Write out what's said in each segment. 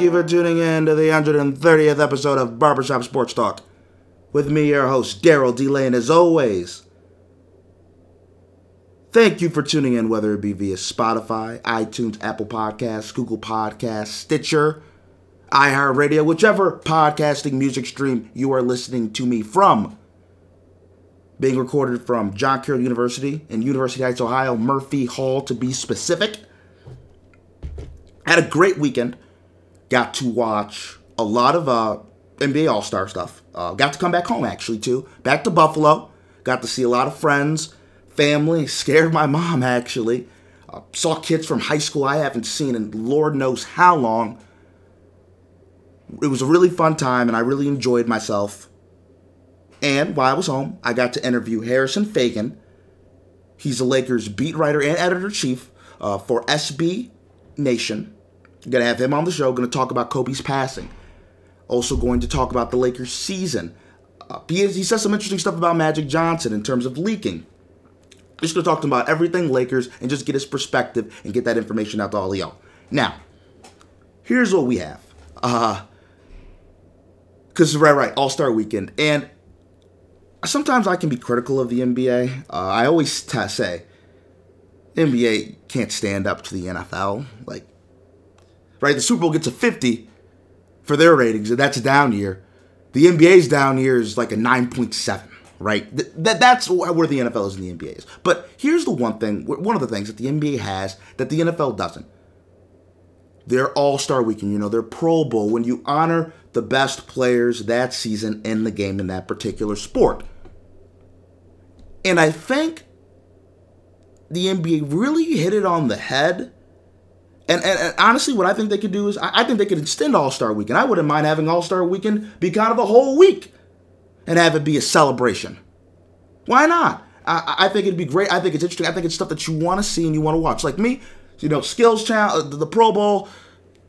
Thank you for tuning in to the 130th episode of Barbershop Sports Talk. With me, your host, Daryl D. Lane, as always. Thank you for tuning in, whether it be via Spotify, iTunes, Apple Podcasts, Google Podcasts, Stitcher, iHeartRadio, whichever podcasting music stream you are listening to me from. Being recorded from John Carroll University in University Heights, Ohio, Murphy Hall to be specific. Had a great weekend. Got to watch a lot of uh, NBA All Star stuff. Uh, got to come back home actually too. Back to Buffalo. Got to see a lot of friends, family. Scared my mom actually. Uh, saw kids from high school I haven't seen in Lord knows how long. It was a really fun time and I really enjoyed myself. And while I was home, I got to interview Harrison Faigen. He's the Lakers beat writer and editor chief uh, for SB Nation. Gonna have him on the show. Gonna talk about Kobe's passing. Also going to talk about the Lakers season. Uh, he, he says some interesting stuff about Magic Johnson in terms of leaking. Just gonna talk to him about everything Lakers and just get his perspective and get that information out to all of y'all. Now, here's what we have. Uh, because right, right, All Star Weekend, and sometimes I can be critical of the NBA. Uh, I always t- say NBA can't stand up to the NFL. Like, right, the Super Bowl gets a 50 for their ratings, and that's a down year. The NBA's down year is like a 9.7, right? Th- that, that's where the NFL is and the NBA is. But here's the one thing, one of the things that the NBA has that the NFL doesn't. Their All Star Weekend, you know, their Pro Bowl, when you honor the best players that season in the game in that particular sport. And I think the NBA really hit it on the head. And, and, and honestly, what I think they could do is I, I think they could extend All Star Weekend. I wouldn't mind having All Star Weekend be kind of a whole week and have it be a celebration. Why not? I, I think it'd be great. I think it's interesting. I think it's stuff that you want to see and you want to watch. Like me, you know, skills challenge, uh, the, the Pro Bowl,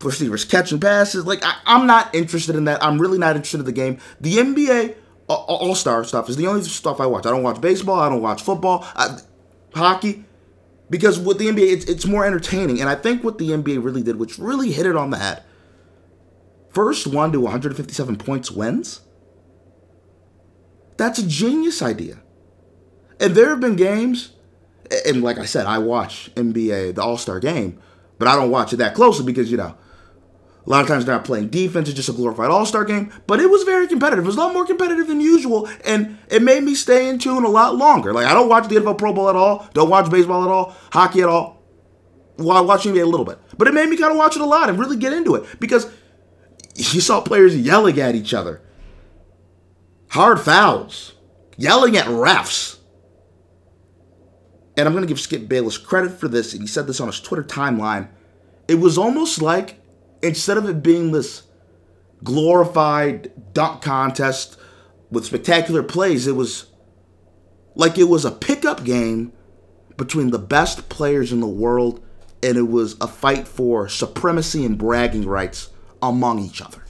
receivers catching passes. Like I, am not interested in that. I'm really not interested in the game. The NBA uh, All Star stuff is the only stuff I watch. I don't watch baseball. I don't watch football, I, hockey, because with the NBA, it's, it's more entertaining. And I think what the NBA really did, which really hit it on the head, first one to 157 points wins. That's a genius idea. And there have been games, and like I said, I watch NBA, the All Star game, but I don't watch it that closely because, you know, a lot of times they're not playing defense. It's just a glorified all star game. But it was very competitive. It was a lot more competitive than usual. And it made me stay in tune a lot longer. Like, I don't watch the NFL Pro Bowl at all. Don't watch baseball at all. Hockey at all. Well, I watch NBA a little bit. But it made me kind of watch it a lot and really get into it. Because you saw players yelling at each other. Hard fouls. Yelling at refs. And I'm going to give Skip Bayless credit for this. And he said this on his Twitter timeline. It was almost like instead of it being this glorified dunk contest with spectacular plays, it was like it was a pickup game between the best players in the world, and it was a fight for supremacy and bragging rights among each other.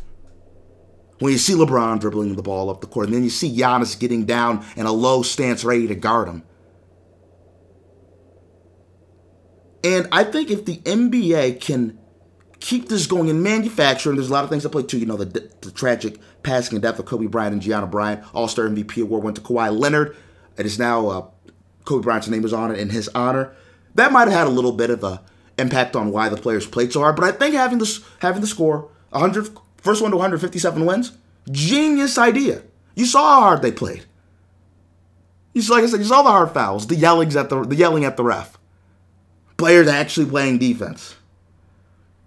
When you see LeBron dribbling the ball up the court, and then you see Giannis getting down in a low stance ready to guard him. And I think if the NBA can keep this going in manufacturing. There's a lot of things that play too. You know, the, the tragic passing and death of Kobe Bryant and Gianna Bryant. All Star MVP award went to Kawhi Leonard. It is now uh, Kobe Bryant's name is on it in his honor. That might have had a little bit of a impact on why the players played so hard. But I think having this having the score 100 first one to 157 wins, genius idea. You saw how hard they played. You saw, like I said, you saw the hard fouls, the yellings at the the yelling at the ref. Players actually playing defense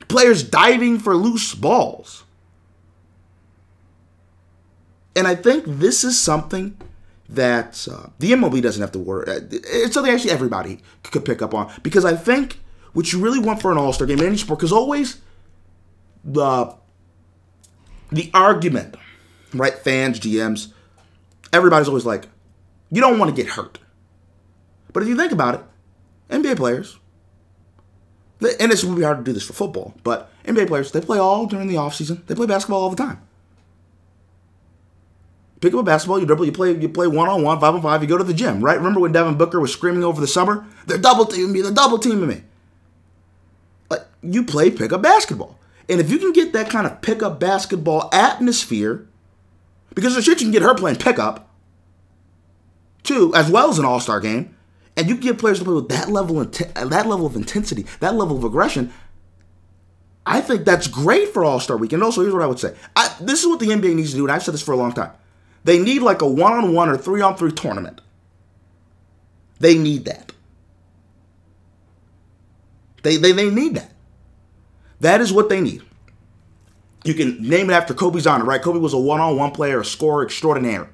players diving for loose balls. And I think this is something that uh, the MLB doesn't have to worry. It's something actually everybody could pick up on because I think what you really want for an All Star game in any sport, because always the the argument, right? Fans, GMs, everybody's always like, you don't want to get hurt. But if you think about it, NBA players, and it's going to be hard to do this for football, but NBA players, they play all during the offseason. They play basketball all the time. Pick up a basketball, you dribble, you play, you play one on one, five on five, you go to the gym, right? Remember when Devin Booker was screaming over the summer? They're double teaming me, they're double teaming me. Like, you play pickup basketball. And if you can get that kind of pickup basketball atmosphere, because the shit you can get her playing pickup, too, as well as an All Star game, and you get players to play with that level of uh, that level of intensity, that level of aggression. I think that's great for All Star Weekend. Also, here's what I would say: I, this is what the NBA needs to do, and I've said this for a long time. They need like a one-on-one or three-on-three tournament. They need that. They, they, they need that. That is what they need. You can name it after Kobe's honor, right? Kobe was a one-on-one player, a scorer extraordinaire.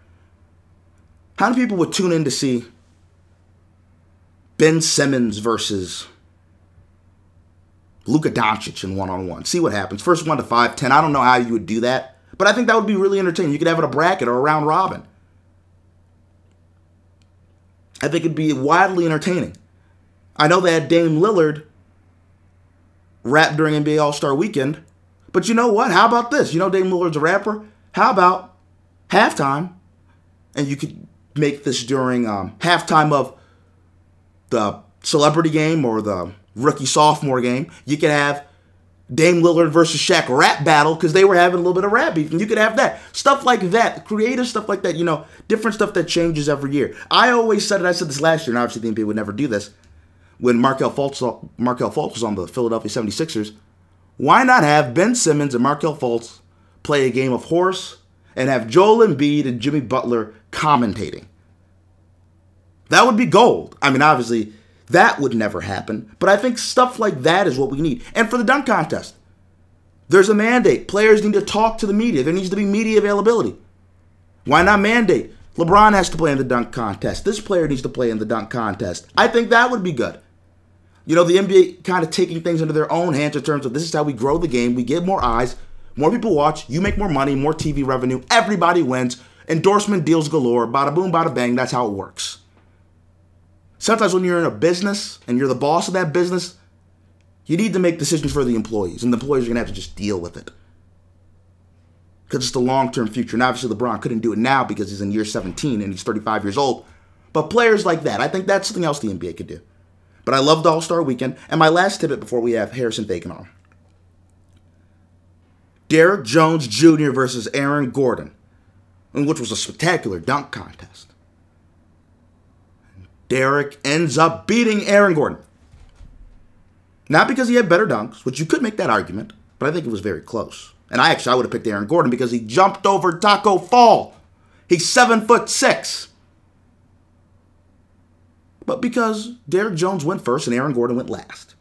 How many people would tune in to see Ben Simmons versus Luka Doncic in one-on-one? See what happens. First one to 5'10. I don't know how you would do that, but I think that would be really entertaining. You could have it a bracket or a round robin. I think it'd be wildly entertaining. I know they had Dame Lillard rap during NBA All Star Weekend, but you know what? How about this? You know Dame Lillard's a rapper. How about halftime? And you could make this during um, halftime of the celebrity game or the rookie sophomore game. You could have Dame Lillard versus Shaq rap battle because they were having a little bit of rap beef, and you could have that stuff like that, creative stuff like that. You know, different stuff that changes every year. I always said it. I said this last year, and obviously the NBA would never do this. When Markelle Fultz, Markelle Fultz was on the Philadelphia 76ers, why not have Ben Simmons and Markelle Fultz play a game of horse and have Joel Embiid and Jimmy Butler commentating? That would be gold. I mean, obviously that would never happen. But I think stuff like that is what we need. And for the dunk contest, there's a mandate. Players need to talk to the media. There needs to be media availability. Why not mandate? LeBron has to play in the dunk contest. This player needs to play in the dunk contest. I think that would be good. You know, the NBA kind of taking things into their own hands in terms of this is how we grow the game. We get more eyes, more people watch, you make more money, more TV revenue, everybody wins. Endorsement deals galore. Bada boom, bada bang. That's how it works. Sometimes when you're in a business and you're the boss of that business, you need to make decisions for the employees, and the employees are going to have to just deal with it. Because it's the long term future. And obviously, LeBron couldn't do it now because he's in year 17 and he's 35 years old. But players like that, I think that's something else the NBA could do. But I loved All Star Weekend. And my last tidbit before we have Harrison Faigen on Derrick Jones Jr. versus Aaron Gordon, which was a spectacular dunk contest. Derrick ends up beating Aaron Gordon. Not because he had better dunks, which you could make that argument, but I think it was very close. And I actually I would have picked Aaron Gordon because he jumped over Taco Fall. He's seven foot six. But because Derrick Jones went first and Aaron Gordon went last.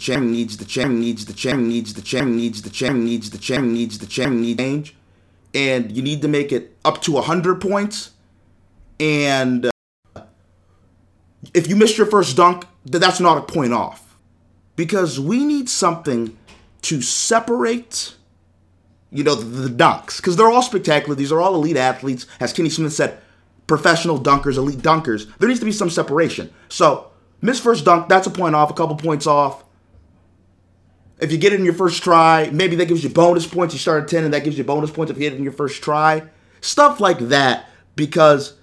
Chain needs the chain needs the chain needs the chain needs the chain needs the chain needs the chain needs change. And you need to make it up to 100 points. And uh, if you missed your first dunk that's not a point off. Because we need something to separate you know the dunks. Because they're all spectacular. These are all elite athletes. As kenny smith said professional dunkers elite dunkers. There needs to be some separation. So miss first dunk that's a point off. A couple points off if you get it in your first try, maybe that gives you bonus points. You start at 10 and that gives you bonus points if you hit it in your first try. Stuff like that because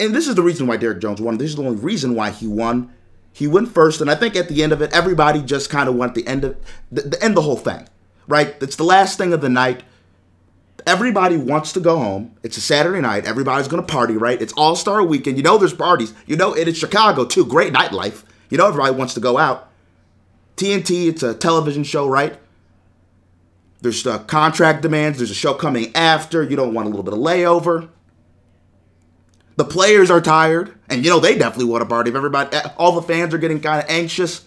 and this is the reason why Derrick Jones won. This is the only reason why he won. He went first, and I think at the end of it, everybody just kind of went the end of the, the end of the whole thing, right? It's the last thing of the night. Everybody wants to go home. It's a Saturday night. Everybody's gonna party, right? It's All Star Weekend. You know there's parties. You know it is Chicago too. Great nightlife. You know everybody wants to go out. TNT, it's a television show, right? There's uh, contract demands. There's a show coming after. You don't want a little bit of layover. The players are tired, and you know they definitely want a party. If everybody, eh, all the fans are getting kind of anxious,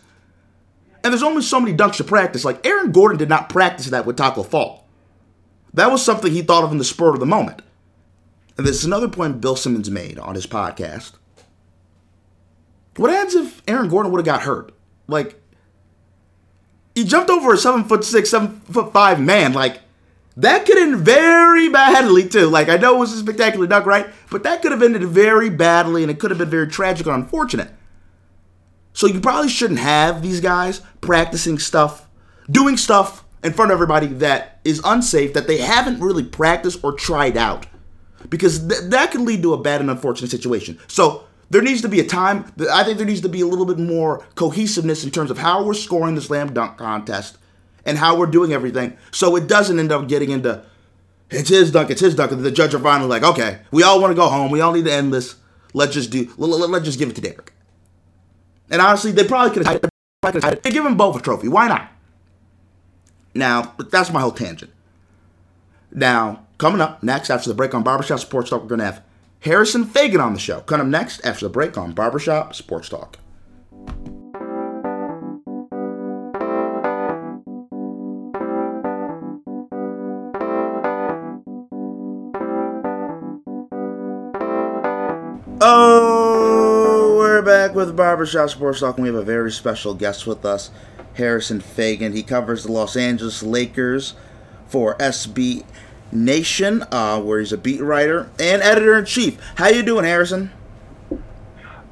and there's only so many dunks to practice. Like Aaron Gordon did not practice that with Taco Fall. That was something he thought of in the spur of the moment. And this is another point Bill Simmons made on his podcast. What happens if Aaron Gordon would have got hurt? Like he jumped over a seven foot six, seven foot five man. Like that could end very badly too. Like I know it was a spectacular dunk, right? But that could have ended very badly, and it could have been very tragic and unfortunate. So you probably shouldn't have these guys practicing stuff, doing stuff in front of everybody that is unsafe that they haven't really practiced or tried out, because th- that could lead to a bad and unfortunate situation. So there needs to be a time. I think there needs to be a little bit more cohesiveness in terms of how we're scoring the slam dunk contest and how we're doing everything, so it doesn't end up getting into it's his dunk, it's his dunk, and the judge are finally like, okay, we all want to go home, we all need to end this. Let's just do. Let, us just give it to Derrick. And honestly, they probably could have they give them both a trophy. Why not? Now, that's my whole tangent. Now, coming up next after the break on Barbershop Sports Talk, we're going to have Harrison Faigen on the show. Coming up next after the break on Barbershop Sports Talk. Oh, we're back with Barbershop Sports Talk, and we have a very special guest with us, Harrison Faigen. He covers the Los Angeles Lakers for SB Nation, uh, where he's a beat writer and editor in chief. How you doing, Harrison? Uh,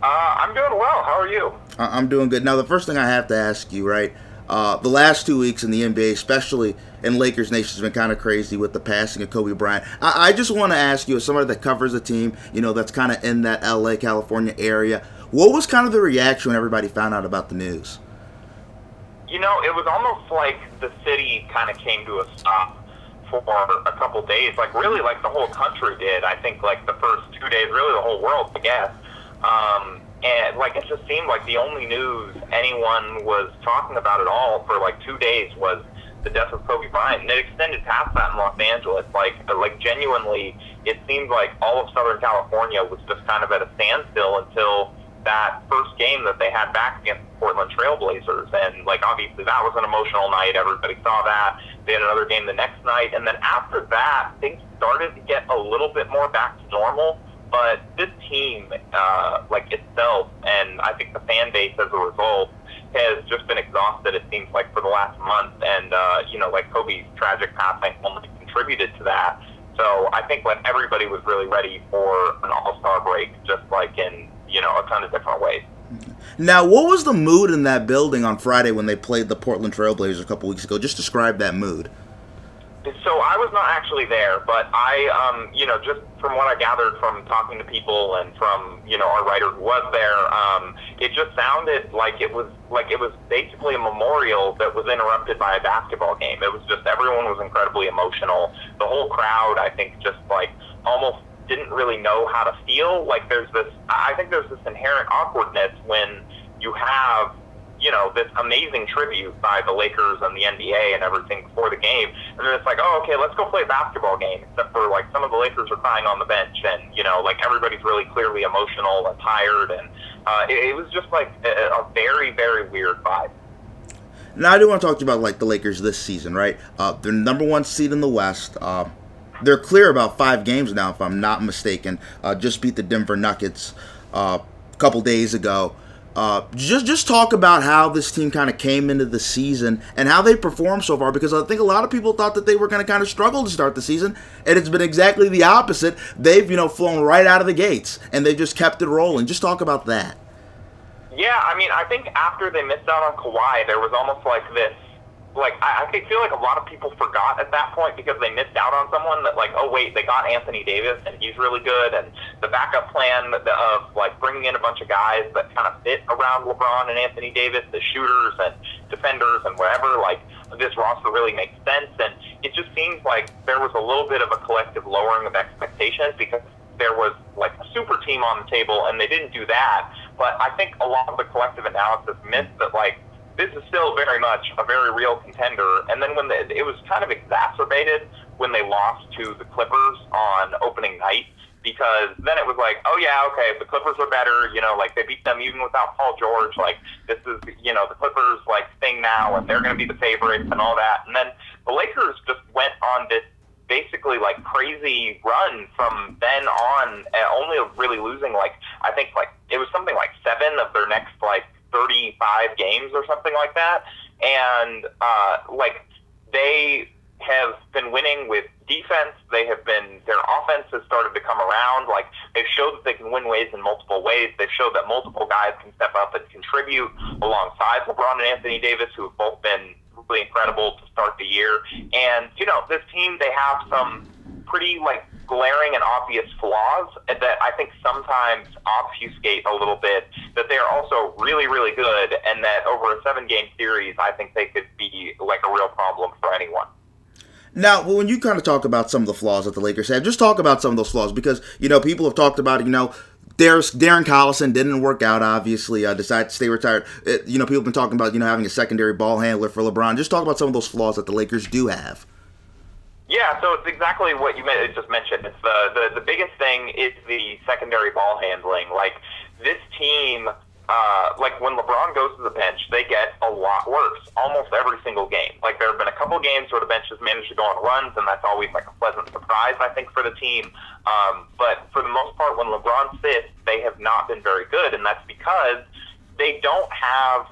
I'm doing well. How are you? I'm doing good. Now, the first thing I have to ask you, right? Uh, the last two weeks in the NBA, especially in Lakers Nation, has been kind of crazy with the passing of Kobe Bryant. I, I just want to ask you, as somebody that covers a team, you know, that's kind of in that LA, California area, what was kind of the reaction when everybody found out about the news? You know, it was almost like the city kind of came to a stop for a couple days. Like, really, like the whole country did. I think, like, the first two days, really the whole world, I guess. Um, and like it just seemed like the only news anyone was talking about at all for like two days was the death of Kobe Bryant, and it extended past that in Los Angeles. Like, like genuinely, it seemed like all of Southern California was just kind of at a standstill until that first game that they had back against the Portland Trailblazers. And like, obviously, that was an emotional night. Everybody saw that. They had another game the next night, and then after that, things started to get a little bit more back to normal. But this team, uh, like itself, and I think the fan base as a result, has just been exhausted. It seems like for the last month, and uh, you know, like Kobe's tragic passing only contributed to that. So I think like everybody was really ready for an All Star break, just like in you know a ton of different ways. Now, what was the mood in that building on Friday when they played the Portland Trailblazers a couple weeks ago? Just describe that mood. So I was not actually there, but I, um, you know, just from what I gathered from talking to people and from, you know, our writer who was there, um, it just sounded like it was like it was basically a memorial that was interrupted by a basketball game. It was just everyone was incredibly emotional. The whole crowd, I think, just like almost didn't really know how to feel. Like there's this, I think there's this inherent awkwardness when you have you know, this amazing tribute by the Lakers and the NBA and everything before the game. And then it's like, oh, okay, let's go play a basketball game. Except for like some of the Lakers are crying on the bench, and you know, like everybody's really clearly emotional and tired, and uh, it, it was just like a, a very, very weird vibe. Now I do want to talk to you about like the Lakers this season, right? Uh, they're number one seed in the West. Uh, they're clear about five games now, if I'm not mistaken. Uh, just beat the Denver Nuggets a couple days ago. Uh, just just talk about how this team kind of came into the season and how they performed so far because I think a lot of people thought that they were going to kind of struggle to start the season and it's been exactly the opposite. They've you know flown right out of the gates and they've just kept it rolling. Just talk about that. Yeah, I mean, I think after they missed out on Kawhi, there was almost like this like I, I feel like a lot of people forgot at that point because they missed out on someone that like oh wait they got Anthony Davis and he's really good and the backup plan of like bringing in a bunch of guys that kind of fit around LeBron and Anthony Davis the shooters and defenders and whatever like this roster really makes sense. And it just seems like there was a little bit of a collective lowering of expectations because there was like a super team on the table and they didn't do that. But I think a lot of the collective analysis missed that like this is still very much a very real contender. And then when the, it was kind of exacerbated when they lost to the Clippers on opening night, because then it was like, oh yeah, okay, the Clippers are better. You know, like they beat them even without Paul George. Like this is, you know, the Clippers like thing now, and they're going to be the favorites and all that. And then the Lakers just went on this basically like crazy run from then on, only really losing like I think like it was something like seven of their next like 35 games or something like that. And uh, like they have been winning with defense. They have been their offense has started to come around. Like they've showed that they can win ways in multiple ways. They've showed that multiple guys can step up and contribute alongside LeBron and Anthony Davis, who have both been really incredible to start the year. And you know, this team they have some pretty like glaring and obvious flaws that I think sometimes obfuscate a little bit that they are also really, really good, and that over a seven game series, I think they could be like a real problem for anyone. Now, when you kind of talk about some of the flaws that the Lakers have, just talk about some of those flaws because you know people have talked about you know there's Darren Collison didn't work out. Obviously, uh, decided to stay retired. It, you know, people have been talking about you know having a secondary ball handler for LeBron. Just talk about some of those flaws that the Lakers do have. Yeah, so it's exactly what you just mentioned. It's the, the the biggest thing is the secondary ball handling. Like this team uh, like when LeBron goes to the bench, they get a lot worse almost every single game. Like there have been a couple games where the bench has managed to go on runs, and that's always like a pleasant surprise, I think, for the team. Um, but for the most part, when LeBron sits, they have not been very good, and that's because they don't have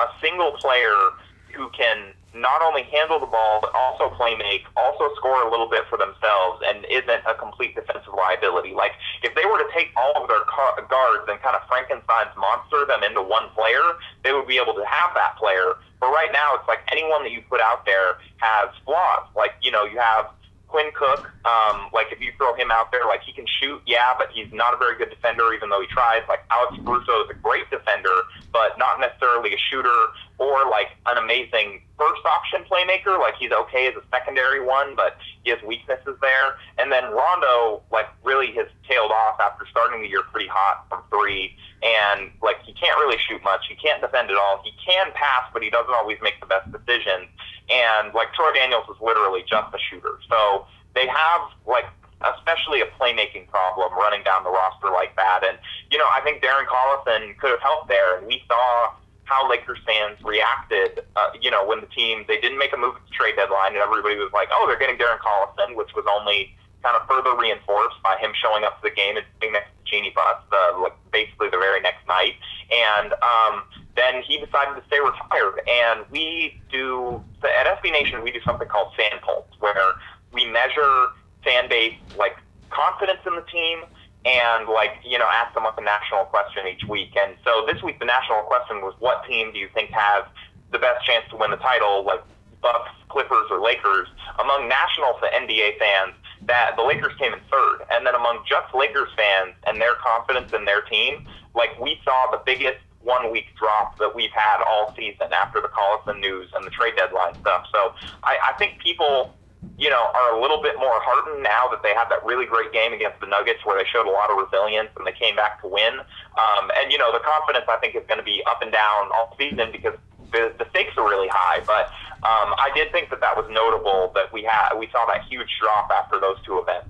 a single player who can not only handle the ball but also play make, also score a little bit for themselves, and isn't a complete defensive liability. Like if they were to take all of their guards and kind of Frankenstein's monster them into one player, they would be able to have that player. But right now, it's like anyone that you put out there has flaws. Like you know, you have Quinn Cook, um, like if you throw him out there, like he can shoot, yeah, but he's not a very good defender, even though he tries. Like Alex Caruso is a great defender, but not necessarily a shooter or like an amazing first option playmaker. Like he's okay as a secondary one, but he has weaknesses there. And then Rondo, like really has tailed off after starting the year pretty hot from three, and like he can't really shoot much. He can't defend at all. He can pass, but he doesn't always make the best decisions. And like Troy Daniels is literally just a shooter. So they have like especially a playmaking problem running down the roster like that. And you know, I think Darren Collison could have helped there. And we saw how Lakers fans reacted. Uh, you know, when the team they didn't make a move at the trade deadline, and everybody was like, "Oh, they're getting Darren Collison," which was only kind of further reinforced by him showing up to the game and being next to Jeanie Buss, uh, like basically the very next night. And um, then he decided to stay retired. And we do at SB Nation we do something called fan polls, where we measure fan base like confidence in the team and like you know ask them a national question each week. And so this week the national question was, what team do you think has the best chance to win the title? Like Bucks, Clippers, or Lakers? Among national NBA fans, that the Lakers came in third, and then among just Lakers fans and their confidence in their team, like we saw the biggest one week drop that we've had all season after the Collison news and the trade deadline stuff. So I, I think people, you know, are a little bit more heartened now that they had that really great game against the Nuggets where they showed a lot of resilience and they came back to win. Um, and, you know, the confidence I think is going to be up and down all season because the, the stakes are really high. But um, I did think that that was notable that we had we saw that huge drop after those two events.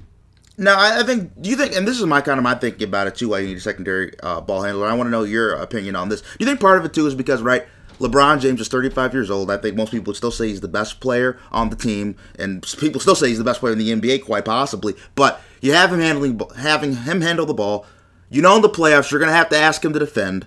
Now, I, think. Do you think? And this is my kind of my thinking about it too. Why you need a secondary uh, ball handler. I want to know your opinion on this. Do you think part of it too is because right? LeBron James is 35 years old. I think most people would still say he's the best player on the team, and people still say he's the best player in the NBA, quite possibly. But you have him handling, having him handle the ball. You know, in the playoffs, you're going to have to ask him to defend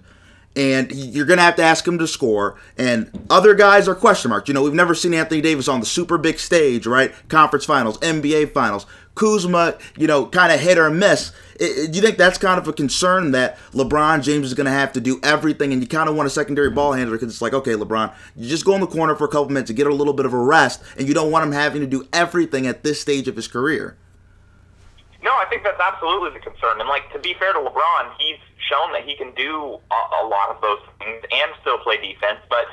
and you're going to have to ask him to score. And other guys are question marks. You know, we've never seen Anthony Davis on the super big stage, right? Conference finals, NBA finals. Kuzma, you know, kind of hit or miss. do you think that's kind of a concern that LeBron James is going to have to do everything and you kind of want a secondary ball handler because it's like, okay, LeBron, you just go in the corner for a couple minutes to get a little bit of a rest and you don't want him having to do everything at this stage of his career? No, I think that's absolutely the concern. And, like, to be fair to LeBron, he's shown that he can do a, a lot of those things and still play defense. But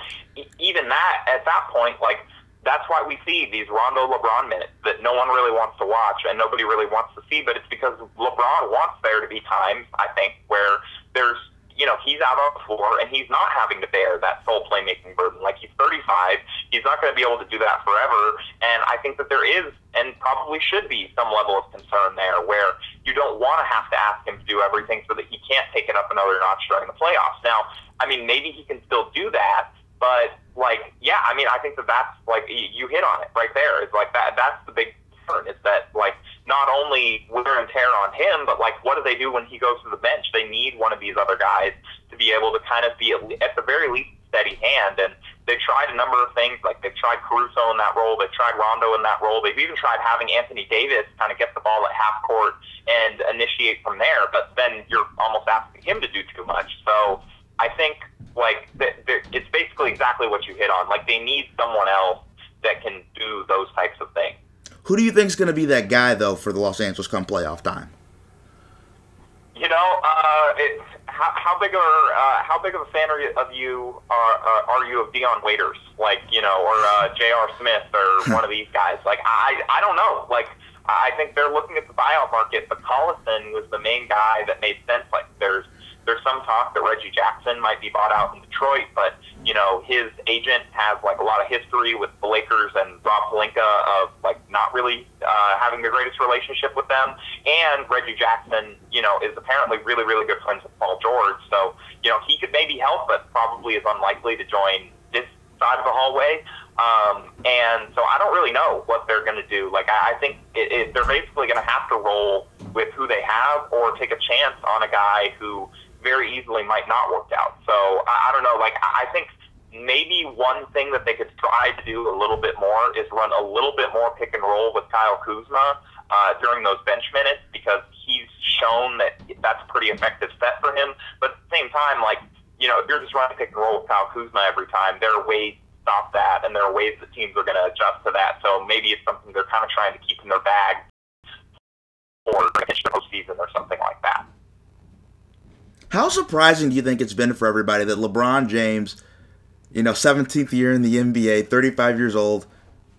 even that, at that point, like, that's why we see these Rondo LeBron minutes that no one really wants to watch and nobody really wants to see. But it's because LeBron wants there to be times, I think, where there's, you know, he's out on the floor and he's not having to bear that sole playmaking burden. Like he's 35, he's not going to be able to do that forever. And I think that there is and probably should be some level of concern there where you don't want to have to ask him to do everything so that he can't take it up another notch during the playoffs. Now, I mean, maybe he can still do that, but like, yeah, I mean, I think that that's like you hit on it right there. It's like that. That's the big concern is that like not only wear and tear on him, but like what do they do when he goes to the bench? They need one of these other guys to be able to kind of be at the very least steady hand. And they tried a number of things. Like they've tried Caruso in that role. They've tried Rondo in that role. They've even tried having Anthony Davis kind of get the ball at half court and initiate from there. But then you're almost asking him to do too much. So I think like it's basically exactly what you hit on. Like they need someone else that can do those types of things. Who do you think is going to be that guy though for the Los Angeles come playoff time? You know, uh, it, how, how big of uh, how big of a fan are you, of you are uh, are you of Dion Waiters, like you know, or uh, J.R. Smith, or one of these guys? Like I I don't know. Like I think they're looking at the buyout market, but Collison was the main guy that made sense. Like there's there's some talk that Reggie Jackson might be bought out in Detroit, but you know his agent has like a lot of history with the Lakers and Rob Pelinka of like not really uh, having the greatest relationship with them. And Reggie Jackson, you know, is apparently really really good friends with Paul George, so you know he could maybe help, but probably is unlikely to join this side of the hallway. Um, and so I don't really know what they're going to do. Like I, I think it, it, they're basically going to have to roll with who they have, or take a chance on a guy who very easily might not work out. So I, I don't know. Like I think maybe one thing that they could try to do a little bit more is run a little bit more pick and roll with Kyle Kuzma uh, during those bench minutes because he's shown that that's a pretty effective set for him. But at the same time, like you know, if you're just running pick and roll with Kyle Kuzma every time, there are ways to stop that, and there are ways that teams are going to adjust to that. So maybe it's something they're kind of trying to keep in their bag for the postseason or something like that. How surprising do you think it's been for everybody that LeBron James, you know, 17th year in the NBA, 35 years old,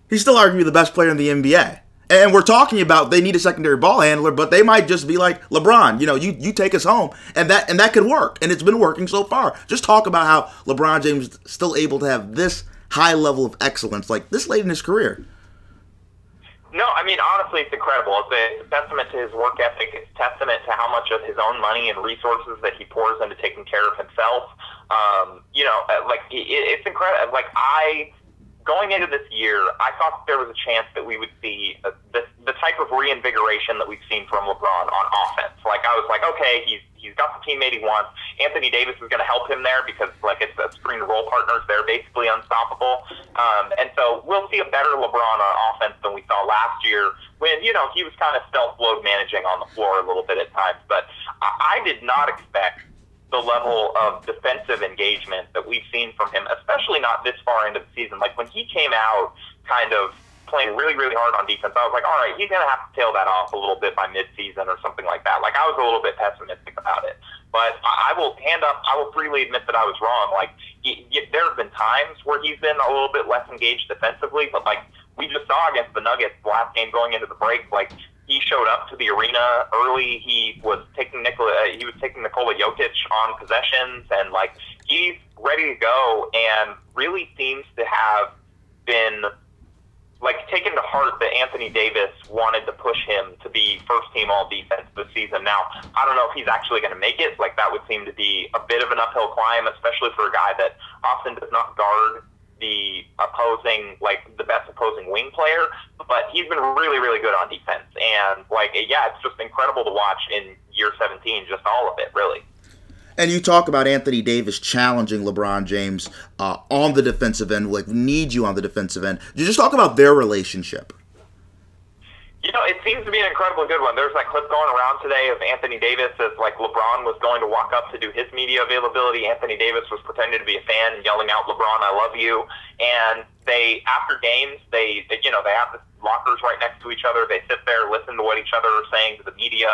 he's still arguably the best player in the NBA. And we're talking about they need a secondary ball handler, but they might just be like LeBron, you know, you you take us home, and that and that could work, and it's been working so far. Just talk about how LeBron James is still able to have this high level of excellence, like this late in his career. No, I mean honestly, it's incredible. It's a, testament to his work ethic. It's testament to how much of his own money and resources that he pours into taking care of himself. Um, you know, uh, like it's incredible. Like I, going into this year, I thought there was a chance that we would see uh, the the type of reinvigoration that we've seen from LeBron on offense. Like I was like, okay, he's he's got the teammate he wants. Anthony Davis is going to help him there because like it's a screen roll partners. They're basically unstoppable. Um, and so we'll see a better LeBron on offense than we saw last year when, you know, he was kind of stealth load managing on the floor a little bit at times. But I, I did not expect the level of defensive engagement that we've seen from him, especially not this far into the season. Like when he came out kind of playing really, really hard on defense, I was like, all right, he's going to have to tail that off a little bit by midseason or something like that. Like, I was a little bit pessimistic about it. But I will hand up, I will freely admit that I was wrong. Like, he, he, there have been times where he's been a little bit less engaged defensively, but like, we just saw against the Nuggets last game going into the break, like, he showed up to the arena early. He was taking Nikola, uh, he was taking Nikola Jokic on possessions, and like he's ready to go, and really seems to have been like taken to heart that Anthony Davis wanted to push him to be first team all defense this season. Now, I don't know if he's actually going to make it. Like that would seem to be a bit of an uphill climb, especially for a guy that often does not guard the opposing, like the best opposing wing player. But he's been really, really good on defense, and like yeah, it's just incredible to watch in year 17, just all of it, really. And you talk about Anthony Davis challenging LeBron James uh, on the defensive end, like need you on the defensive end. You just talk about their relationship. You know, it seems to be an incredibly good one. There's that clip going around today of Anthony Davis as like LeBron was going to walk up to do his media availability. Anthony Davis was pretending to be a fan and yelling out, "LeBron, I love you." And they, after games, they, you know, they have the lockers right next to each other. They sit there, listen to what each other are saying to the media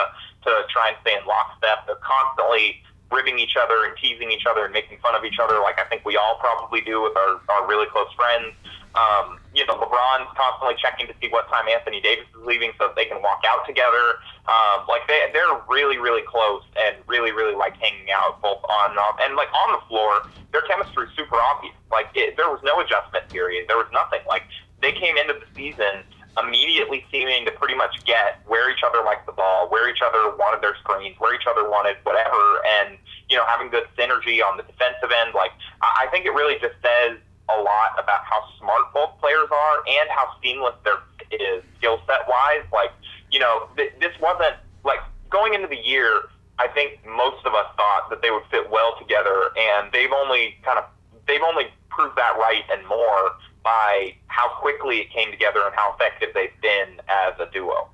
to try and stay in lockstep. They're constantly ribbing each other and teasing each other and making fun of each other, like I think we all probably do with our, our really close friends. Um, you know, LeBron's constantly checking to see what time Anthony Davis is leaving so that they can walk out together. Um, like they, they're really, really close and really, really like hanging out both on and off. And like on the floor, their chemistry is super obvious. Like it, there was no adjustment period. There was nothing. Like they came into the season immediately seeming to pretty much get where each other liked the ball, where each other wanted their screens, where each other wanted whatever, and you know having good synergy on the defensive end. Like I think it really just says a lot about how smart both players are and how seamless their is skill set wise. Like you know th- this wasn't like going into the year. I think most of us thought that they would fit well together, and they've only kind of they've only proved that right and more by how quickly it came together and how effective they've been as a duo.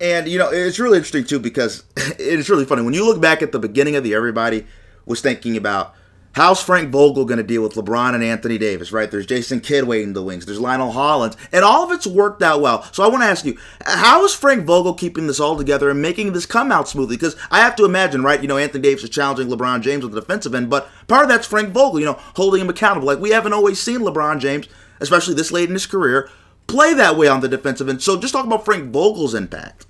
And you know, it's really interesting too because it's really funny when you look back at the beginning of the everybody was thinking about How's Frank Vogel going to deal with LeBron and Anthony Davis, right? There's Jason Kidd waiting in the wings. There's Lionel Hollins. And all of it's worked out well. So I want to ask you, how is Frank Vogel keeping this all together and making this come out smoothly? Because I have to imagine, right, you know, Anthony Davis is challenging LeBron James on the defensive end, but part of that's Frank Vogel, you know, holding him accountable. Like, we haven't always seen LeBron James, especially this late in his career, play that way on the defensive end. So just talk about Frank Vogel's impact.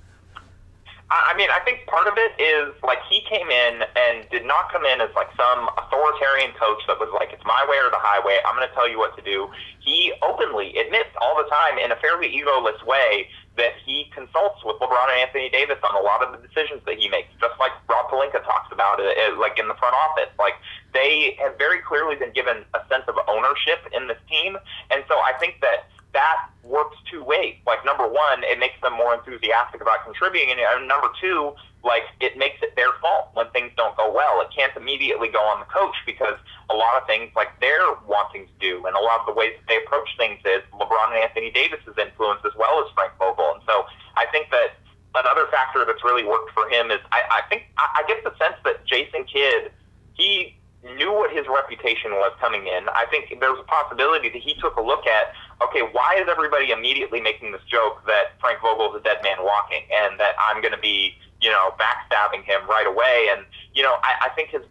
I mean, I think part of it is like he came in and did not come in as like some authoritarian coach that was like, it's my way or the highway. I'm going to tell you what to do. He openly admits all the time in a fairly egoless way that he consults with LeBron and Anthony Davis on a lot of the decisions that he makes, just like Rob Pelinka talks about it, like in the front office. Like they have very clearly been given a sense of ownership in this team, and so I think that that works two ways. Number one, it makes them more enthusiastic about contributing, and uh, number two, like it makes it their fault when things don't go well. It can't immediately go on the coach because a lot of things like they're wanting to do, and a lot of the ways that they approach things is LeBron and Anthony Davis's influence as well as Frank Vogel. And so I think that another factor that's really worked for him is I, I think I, I get the sense that Jason Kidd he knew what his reputation was coming in. I think there was a possibility that he took a look at, okay, why is everybody immediately making this joke that Frank Vogel is a dead man walking and that I'm going to be, you know, backstabbing him right away? And, you know, I, I think his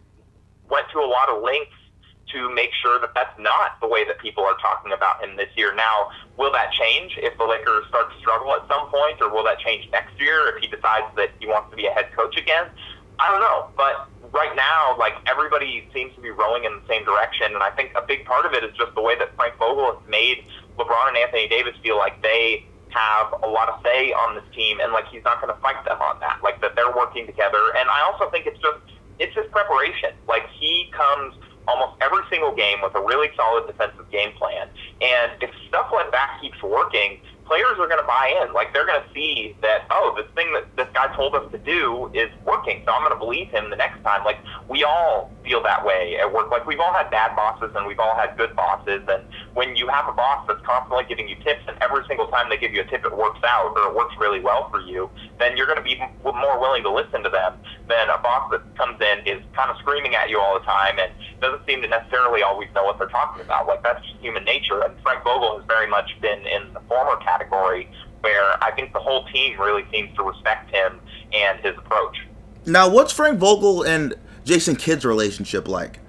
went to a lot of lengths to make sure that that's not the way that people are talking about him this year. Now, will that change if the Lakers start to struggle at some point, or will that change next year if he decides that he wants to be a head coach again? I don't know, but right now, like everybody seems to be rowing in the same direction, and I think a big part of it is just the way that Frank Vogel has made LeBron and Anthony Davis feel like they have a lot of say on this team, and like he's not going to fight them on that, like that they're working together. And I also think it's just it's his preparation. Like he comes almost every single game with a really solid defensive game plan, and if stuff like that keeps working players are going to buy in. Like they're going to see that oh, this thing that this guy told us to do is working, so I'm going to believe him the next time. Like we all feel that way at work. Like we've all had bad bosses and we've all had good bosses, and when you have a boss that's constantly giving you tips, and every single time they give you a tip, it works out or it works really well for you, then you're going to be more willing to listen to them than a boss that comes in is kind of screaming at you all the time and doesn't seem to necessarily always know what they're talking about. Like that's just human nature, and Frank Vogel has very much been in the former category where I think the whole team really seems to respect him and his approach. Now, what's Frank Vogel and Jason Kidd's relationship like?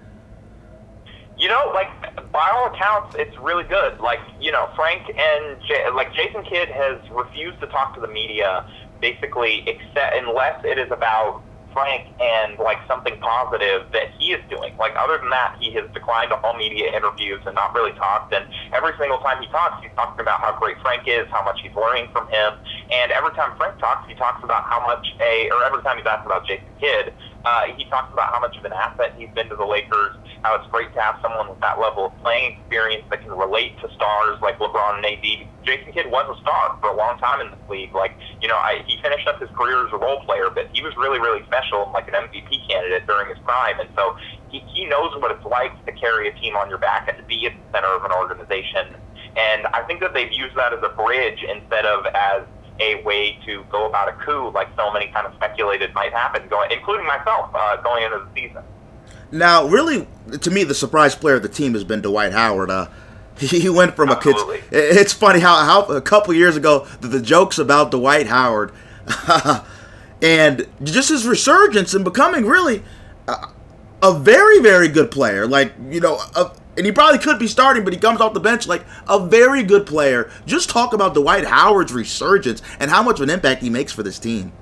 You know, like by all accounts, it's really good. Like you know, Frank and J- like Jason Kidd has refused to talk to the media, basically, except unless it is about frank and like something positive that he is doing. Like other than that, he has declined all media interviews and not really talked. And every single time he talks, he's talking about how great Frank is, how much he's learning from him. And every time Frank talks, he talks about how much a, or every time he's asked about Jason Kidd, uh, he talks about how much of an asset he's been to the Lakers, how it's great to have someone with that level of playing experience that can relate to stars like LeBron and AD. Jason Kidd was a star for a long time in this league. Like, you know, I, he finished up his career as a role player, but he was really, really special, like an MVP candidate during his prime. And so he, he knows what it's like to carry a team on your back and to be at the center of an organization. And I think that they've used that as a bridge instead of as a way to go about a coup like so many kind of speculated might happen, going, including myself, uh, going into the season. Now, really, to me, the surprise player of the team has been Dwight Howard. Uh, he went from Absolutely. a kid. It's funny how, how a couple years ago the, the jokes about Dwight Howard, and just his resurgence and becoming really a, a very very good player. Like you know, a, and he probably could be starting, but he comes off the bench like a very good player. Just talk about Dwight Howard's resurgence and how much of an impact he makes for this team.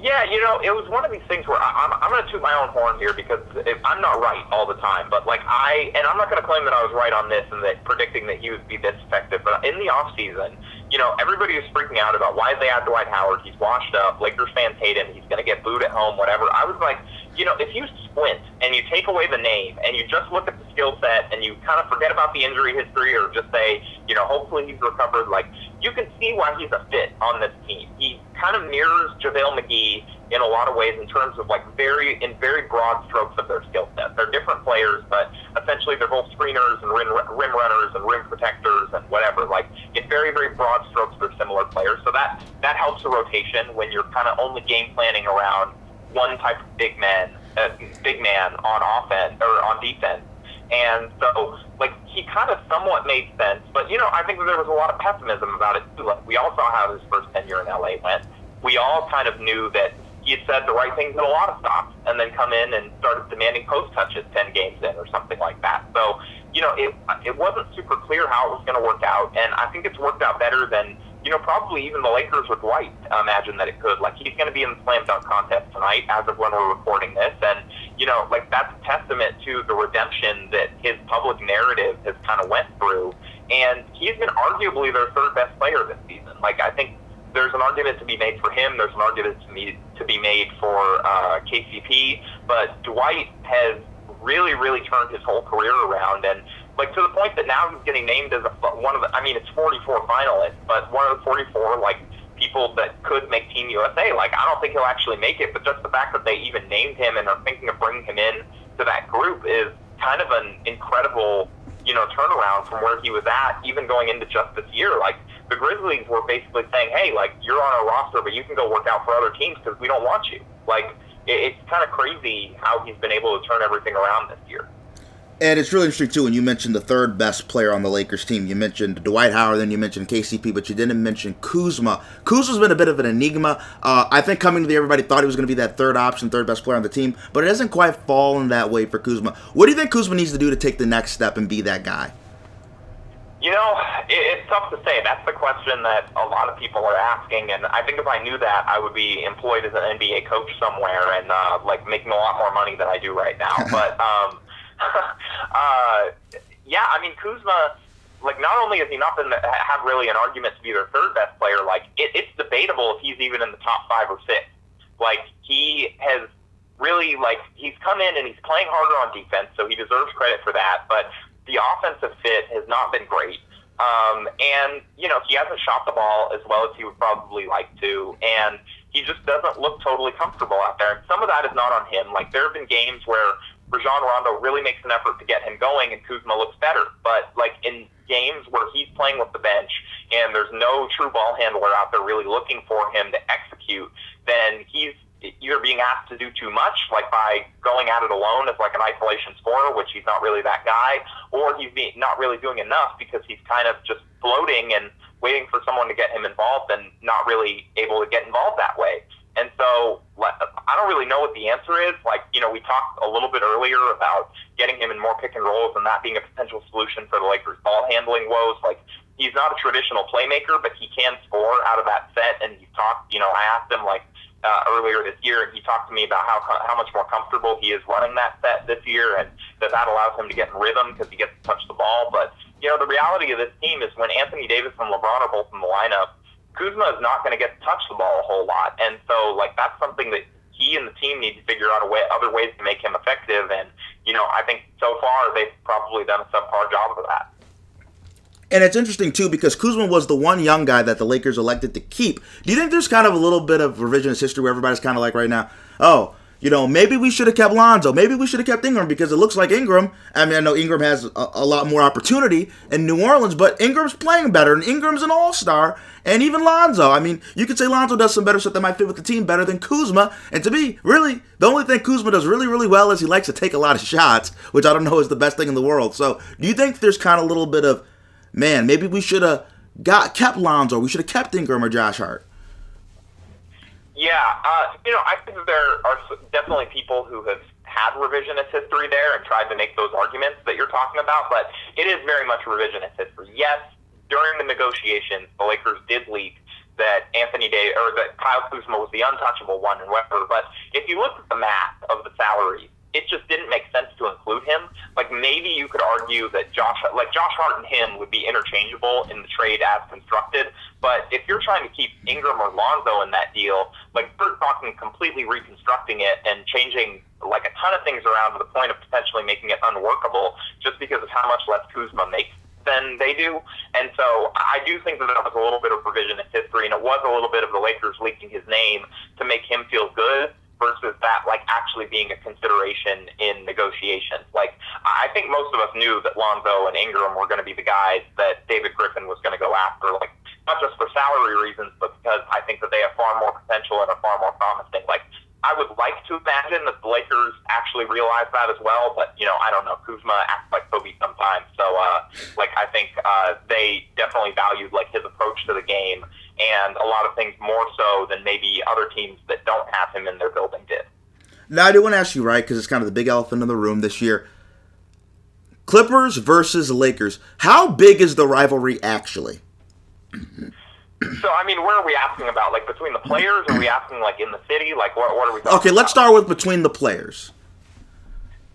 Yeah, you know, it was one of these things where I, I'm, I'm going to toot my own horn here because if, I'm not right all the time, but like I, and I'm not going to claim that I was right on this and that predicting that he would be this effective, but in the off season, you know, everybody was freaking out about why they add Dwight Howard. He's washed up. Lakers fans hate him. He's going to get booed at home, whatever. I was like, you know, if you squint and you take away the name and you just look at the skill set and you kind of forget about the injury history or just say, you know, hopefully he's recovered, like, you can see why he's a fit on this team. He kind of mirrors JaVale McGee in a lot of ways in terms of like very in very broad strokes of their skill set. They're different players, but essentially they're both screeners and rim, rim runners and rim protectors and whatever. Like in very very broad strokes, they're similar players. So that that helps the rotation when you're kind of only game planning around one type of big man, uh, big man on offense or on defense. And so, like, he kind of somewhat made sense. But, you know, I think that there was a lot of pessimism about it, too. Like, we all saw how his first tenure in LA went. We all kind of knew that he said the right things at a lot of stops and then come in and started demanding post touches 10 games in or something like that. So, you know, it, it wasn't super clear how it was going to work out. And I think it's worked out better than you know, probably even the Lakers with Dwight imagine that it could. Like he's going to be in the slam dunk contest tonight, as of when we're recording this, and you know, like that's a testament to the redemption that his public narrative has kind of went through. And he's been arguably their third best player this season. Like I think there's an argument to be made for him. There's an argument to be to be made for uh, KCP, but Dwight has really, really turned his whole career around and like to the point that now he's getting named as a, one of the. I mean, it's 44 finalists, but one of the 44 like people that could make Team USA. Like, I don't think he'll actually make it, but just the fact that they even named him and are thinking of bringing him in to that group is kind of an incredible, you know, turnaround from where he was at, even going into just this year. Like, the Grizzlies were basically saying, hey, like, you're on our roster, but you can go work out for other teams because we don't want you. Like, it's kind of crazy how he's been able to turn everything around this year. And it's really interesting too when you mentioned the third best player on the Lakers team. You mentioned Dwight Howard, then you mentioned KCP, but you didn't mention Kuzma. Kuzma's been a bit of an enigma. Uh, I think coming to the everybody thought he was going to be that third option, third best player on the team, but it hasn't quite fallen that way for Kuzma. What do you think Kuzma needs to do to take the next step and be that guy? You know, it, it's tough to say. That's the question that a lot of people are asking, and I think if I knew that, I would be employed as an NBA coach somewhere and uh, like making a lot more money than I do right now. but um, uh, yeah, I mean Kuzma. Like, not only has he not been have really an argument to be their third best player, like it, it's debatable if he's even in the top five or six. Like he has really like he's come in and he's playing harder on defense, so he deserves credit for that. But the offensive fit has not been great. Um, and, you know, he hasn't shot the ball as well as he would probably like to. And he just doesn't look totally comfortable out there. And some of that is not on him. Like, there have been games where Rajon Rondo really makes an effort to get him going, and Kuzma looks better. But like in games where he's playing with the bench and there's no true ball handler out there really looking for him to execute, then he's either being asked to do too much, like by going at it alone as like an isolation scorer, which he's not really that guy, or he's being, not really doing enough because he's kind of just floating and waiting for someone to get him involved and not really able to get involved that way. And so I don't really know what the answer is. Like, you know, we talked a little bit earlier about getting him in more pick and rolls and that being a potential solution for the Lakers' ball handling woes. Like, he's not a traditional playmaker, but he can score out of that set. And he talked, you know, I asked him, like, uh, earlier this year, and he talked to me about how how much more comfortable he is running that set this year, and that that allows him to get in rhythm because he gets to touch the ball. But you know, the reality of this team is when Anthony Davis and LeBron are both in the lineup, Kuzma is not going to get to touch the ball a whole lot, and so like that's something that he and the team need to figure out a way, other ways to make him effective. And you know, I think so far they've probably done a subpar job of that. And it's interesting too because Kuzma was the one young guy that the Lakers elected to keep. Do you think there's kind of a little bit of revisionist history where everybody's kind of like right now, oh, you know, maybe we should have kept Lonzo. Maybe we should have kept Ingram because it looks like Ingram. I mean, I know Ingram has a, a lot more opportunity in New Orleans, but Ingram's playing better, and Ingram's an all star, and even Lonzo. I mean, you could say Lonzo does some better stuff that might fit with the team better than Kuzma. And to me, really, the only thing Kuzma does really, really well is he likes to take a lot of shots, which I don't know is the best thing in the world. So, do you think there's kind of a little bit of, man, maybe we should have got kept Lonzo, we should have kept Ingram or Josh Hart? Yeah, uh, you know, I think there are definitely people who have had revisionist history there and tried to make those arguments that you're talking about, but it is very much revisionist history. Yes, during the negotiations, the Lakers did leak that Anthony Day or that Kyle Kuzma was the untouchable one and whatever. But if you look at the math of the salaries, it just didn't make sense to include him. Like maybe you could argue that Josh, like Josh Hart and him, would be interchangeable in the trade as constructed. But if you're trying to keep Ingram or Lonzo in that deal, like we're talking completely reconstructing it and changing like a ton of things around to the point of potentially making it unworkable, just because of how much less Kuzma makes than they do. And so I do think that that was a little bit of revisionist history, and it was a little bit of the Lakers leaking his name to make him feel good versus that like actually being a consideration in negotiations. Like I think most of us knew that Lonzo and Ingram were going to be the guys that David Griffin was going to go after, like not just for salary reasons, but because I think that they have far more potential and are far more promising. Like I would like to imagine that the Lakers actually realize that as well, but you know, I don't know. Kuzma acts like Kobe sometimes, so uh, like I think uh, they definitely valued like his approach to the game and a lot of things more so than maybe other teams that don't have him in their building did. Now I do want to ask you, right, because it's kind of the big elephant in the room this year. Clippers versus Lakers. How big is the rivalry actually? So I mean, where are we asking about? Like between the players? Are we asking like in the city? Like what? What are we? Okay, let's about? start with between the players.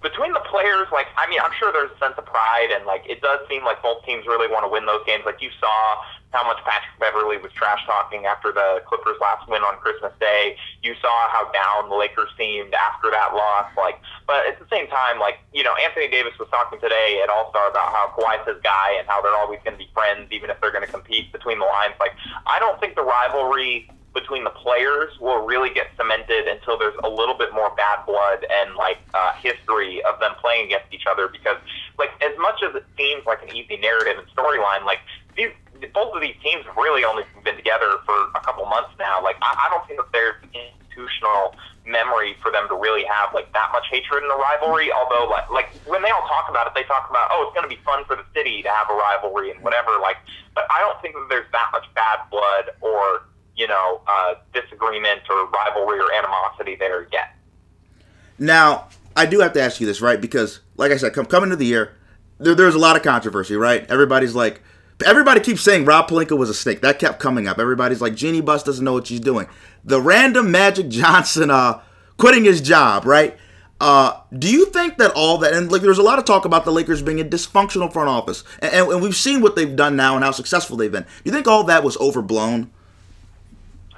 Between the players, like I mean, I'm sure there's a sense of pride, and like it does seem like both teams really want to win those games. Like you saw how much Patrick Beverley was trash talking after the Clippers' last win on Christmas Day. You saw how down the Lakers seemed after that loss. Like, but at the same time, like you know, Anthony Davis was talking today at All Star about how Kawhi's his guy and how they're always going to be friends, even if they're going to compete between the lines. Like, I don't think the rivalry between the players will really get cemented until there's a little bit more bad blood and like uh, history of them playing against each other. Because like as much as it seems like an easy narrative and storyline, like these both of these teams have really only been together for a couple months now. Like I, I don't think that there's institutional memory for them to really have like that much hatred in the rivalry. Although like like when they all talk about it, they talk about oh it's going to be fun for the city to have a rivalry and whatever. Like, but I don't think that there's that much bad blood or you know, uh, disagreement or rivalry or animosity there yet. Now, I do have to ask you this, right? Because, like I said, come coming to the year, there, there's a lot of controversy, right? Everybody's like, everybody keeps saying Rob Pelinka was a snake. That kept coming up. Everybody's like, Jeanie Buss doesn't know what she's doing. The random Magic Johnson uh, quitting his job, right? Uh, do you think that all that and like there's a lot of talk about the Lakers being a dysfunctional front office, and, and, and we've seen what they've done now and how successful they've been. Do you think all that was overblown?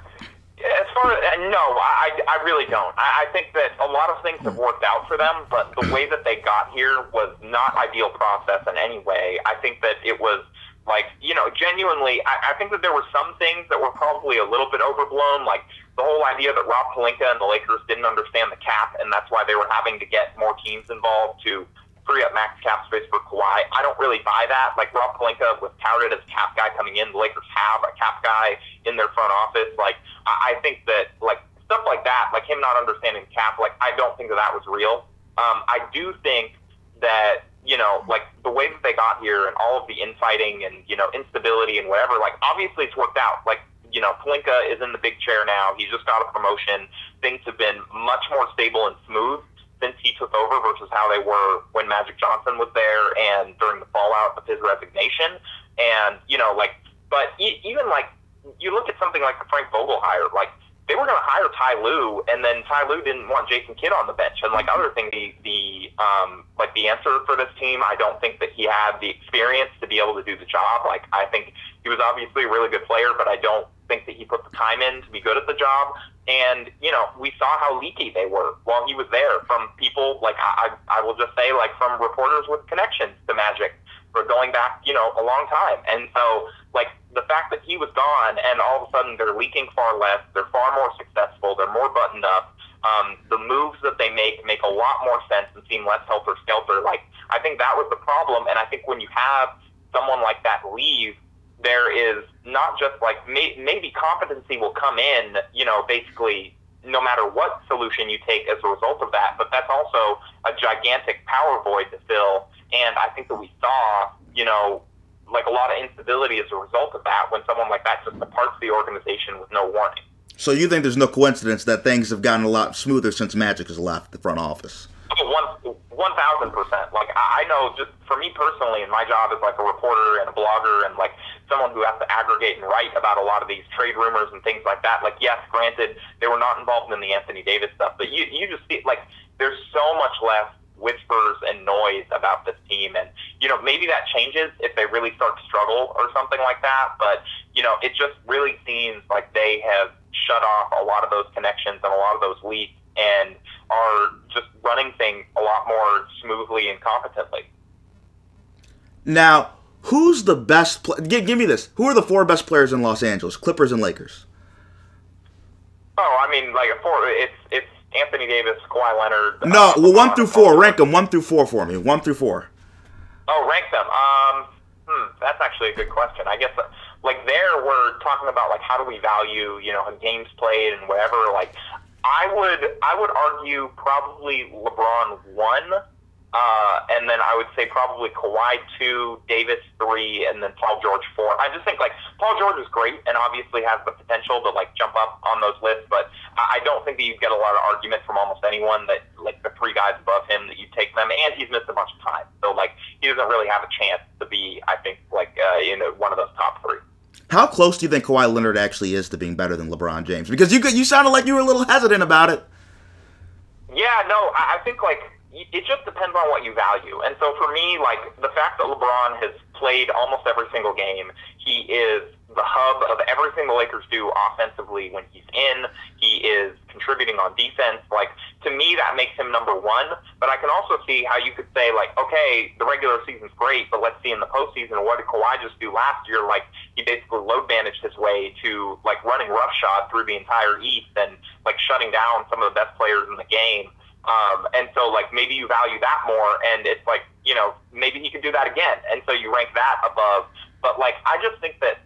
As far as, no, I, I really don't. I, I think that a lot of things have worked out for them, but the way that they got here was not ideal process in any way. I think that it was like, you know, genuinely, I, I think that there were some things that were probably a little bit overblown, like the whole idea that Rob Pelinka and the Lakers didn't understand the cap, and that's why they were having to get more teams involved to free up max cap space for Kawhi. I don't really buy that. Like Rob Pelinka was touted as cap guy coming in. The Lakers have a cap guy in their front office. Like I, I think that like stuff like that, like him not understanding cap, like I don't think that that was real. Um, I do think that you know, like the way that they got here and all of the infighting and you know instability and whatever. Like obviously it's worked out. Like you know, Pelinka is in the big chair now. He's just got a promotion. Things have been much more stable and smooth since he took over versus how they were when Magic Johnson was there and during the fallout of his resignation. And, you know, like, but e- even like, you look at something like the Frank Vogel hire, like, they were going to hire Ty Lue, and then Ty Lue didn't want Jason Kidd on the bench, and like other things, the the um like the answer for this team, I don't think that he had the experience to be able to do the job. Like I think he was obviously a really good player, but I don't think that he put the time in to be good at the job. And you know, we saw how leaky they were while he was there from people like I I will just say like from reporters with connections to Magic for going back you know a long time. And so like the fact that he was gone and all of a sudden they're leaking far less, they're far more successful, they're more buttoned up. Um, the moves that they make make a lot more sense and seem less helter skelter. Like I think that was the problem, and I think when you have someone like that leave there is not just like may, maybe competency will come in, you know, basically no matter what solution you take as a result of that, but that's also a gigantic power void to fill. And I think that we saw, you know, like a lot of instability as a result of that when someone like that just departs the organization with no warning. So you think there's no coincidence that things have gotten a lot smoother since Magic has left the front office? Oh, one one thousand percent. Like I know, just for me personally, and my job as like a reporter and a blogger and like someone who has to aggregate and write about a lot of these trade rumors and things like that. Like yes, granted, they were not involved in the Anthony Davis stuff, but you you just see like there's so much less whispers and noise about this team and you know maybe that changes if they really start to struggle or something like that but you know it just really seems like they have shut off a lot of those connections and a lot of those leaks and are just running things a lot more smoothly and competently. Now, who's the best? Pl- give, give me this. Who are the four best players in Los Angeles? Clippers and Lakers. Oh, I mean, like four. It's it's Anthony Davis, Kawhi Leonard. No, uh, well, one through four. Rank them one through four for me. One through four. Oh, rank them. Um, hmm, that's actually a good question. I guess like there we're talking about like how do we value you know a games played and whatever. Like I would I would argue probably LeBron one uh, and then I would say probably Kawhi two, Davis three, and then Paul George four. I just think like Paul George is great and obviously has the potential to like jump up on those lists, but I don't think that you get a lot of argument from almost anyone that like the three guys above him that you take them, and he's missed a bunch of time, so like he doesn't really have a chance to be, I think, like uh, you know one of those top three. How close do you think Kawhi Leonard actually is to being better than LeBron James? Because you you sounded like you were a little hesitant about it. Yeah, no, I, think like it just depends on what you value. And so for me, like the fact that LeBron has played almost every single game, he is the hub of everything the Lakers do offensively when he's in. He is contributing on defense. Like to me, that makes him number one. But I can also see how you could say like, okay, the regular season's great, but let's see in the postseason what did Kawhi just do last year? Like he basically load managed his way to like running roughshod through the entire East and like shutting down some of the best players in the game. Um, and so, like, maybe you value that more, and it's like, you know, maybe he could do that again. And so you rank that above. But, like, I just think that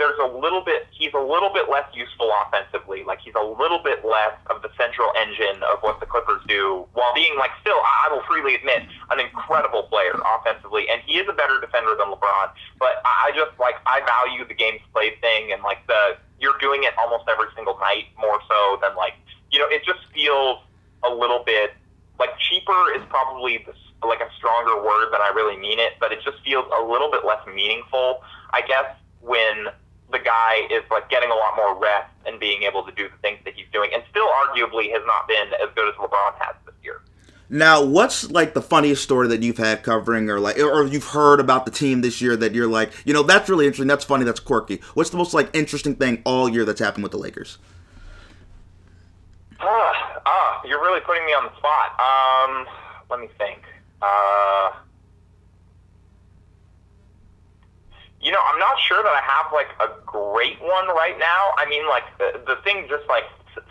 there's a little bit, he's a little bit less useful offensively. Like, he's a little bit less of the central engine of what the Clippers do, while being, like, still, I will freely admit, an incredible player offensively. And he is a better defender than LeBron. But I just, like, I value the games played thing, and, like, the, you're doing it almost every single night more so than, like, you know, it just feels a little bit like cheaper is probably the, like a stronger word than I really mean it, but it just feels a little bit less meaningful, I guess, when the guy is like getting a lot more rest and being able to do the things that he's doing, and still arguably has not been as good as LeBron has this year. Now, what's like the funniest story that you've had covering, or like, or you've heard about the team this year that you're like, you know, that's really interesting, that's funny, that's quirky. What's the most like interesting thing all year that's happened with the Lakers? Ah, ah, you're really putting me on the spot. Um, let me think. Uh, you know, I'm not sure that I have like a great one right now. I mean, like the, the thing, just like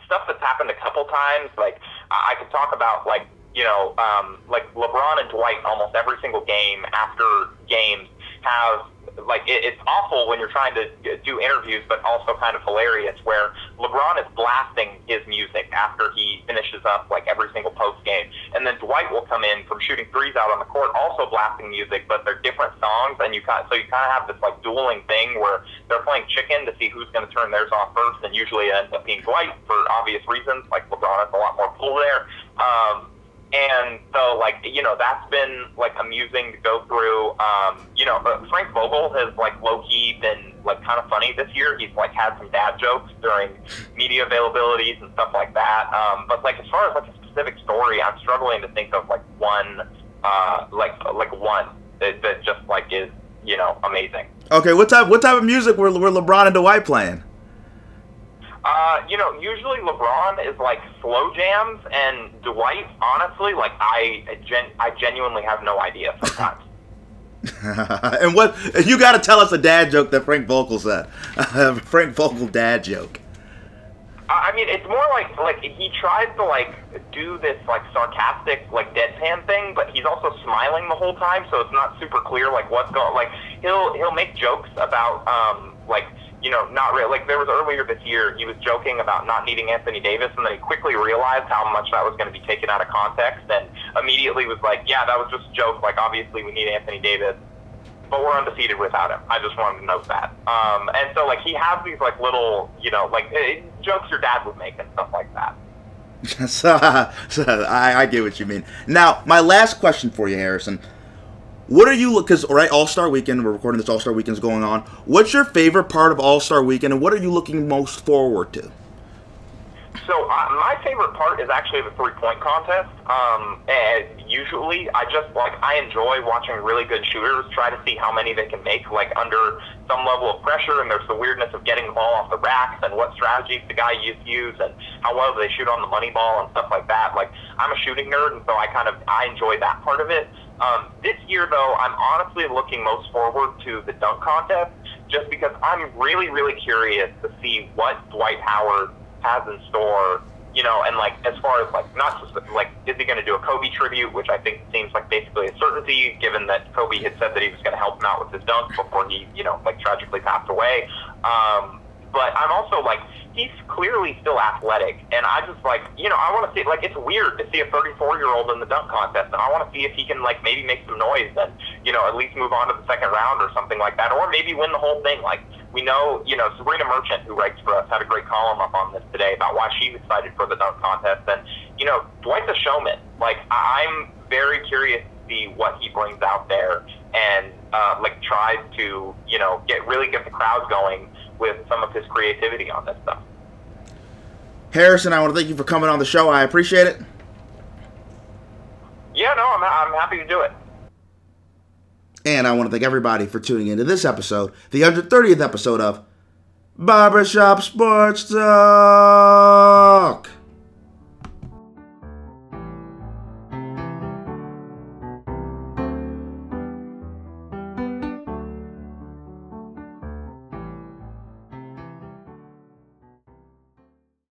stuff that's happened a couple times. Like I could talk about like you know, um, like LeBron and Dwight almost every single game after games have like it, it's awful when you're trying to do interviews, but also kind of hilarious. Where LeBron is blasting his music after he finishes up like every single post game, and then Dwight will come in from shooting threes out on the court, also blasting music, but they're different songs, and you kind so you kind of have this like dueling thing where they're playing chicken to see who's going to turn theirs off first, and usually it ends up being Dwight for obvious reasons. Like LeBron has a lot more pull there. Um, and so, like, you know, that's been like amusing to go through. Um, you know, Frank Vogel has like low key been like kind of funny this year. He's like had some dad jokes during media availabilities and stuff like that. Um, but like as far as like a specific story, I'm struggling to think of like one, uh, like like one that, that just like is you know amazing. Okay, what type what type of music were, were LeBron and Dwight playing? Uh, you know, usually LeBron is like slow jams, and Dwight, honestly, like I, gen- I genuinely have no idea sometimes. and what you got to tell us a dad joke that Frank Vogel said? Frank Vogel dad joke. I mean, it's more like like he tries to like do this like sarcastic like deadpan thing, but he's also smiling the whole time, so it's not super clear like what's going. Like he'll he'll make jokes about um like you know, not real. Like there was earlier this year, he was joking about not needing Anthony Davis, and then he quickly realized how much that was going to be taken out of context, and immediately was like, "Yeah, that was just a joke. Like obviously we need Anthony Davis, but we're undefeated without him. I just wanted to note that." Um, and so like he has these like little, you know, like uh, jokes your dad would make and stuff like that. so, so I, I get what you mean. Now, my last question for you, Harrison. What are you look because right All Star Weekend? We're recording this All Star Weekend's going on. What's your favorite part of All Star Weekend, and what are you looking most forward to? So uh, my favorite part is actually the three point contest. Um, and usually, I just like I enjoy watching really good shooters try to see how many they can make, like under some level of pressure. And there's the weirdness of getting the ball off the racks and what strategies the guy used use and how well they shoot on the money ball and stuff like that. Like I'm a shooting nerd, and so I kind of I enjoy that part of it. Um, this year, though, I'm honestly looking most forward to the dunk contest just because I'm really, really curious to see what Dwight Howard has in store. You know, and like as far as like not just like is he going to do a Kobe tribute, which I think seems like basically a certainty, given that Kobe had said that he was going to help him out with his dunk before he, you know, like tragically passed away. Um, but I'm also like he's clearly still athletic, and I just like you know I want to see like it's weird to see a 34 year old in the dunk contest, and I want to see if he can like maybe make some noise and you know at least move on to the second round or something like that, or maybe win the whole thing. Like we know, you know, Sabreena Merchant, who writes for us, had a great column up on this today about why she's excited for the dunk contest, and you know Dwight's a showman. Like I'm very curious to see what he brings out there and uh, like tries to you know get really get the crowds going with some of his creativity on this stuff. Harrison, I want to thank you for coming on the show. I appreciate it. Yeah, no, I'm, I'm happy to do it. And I want to thank everybody for tuning into this episode, the 130th episode of Barbershop Sports Talk.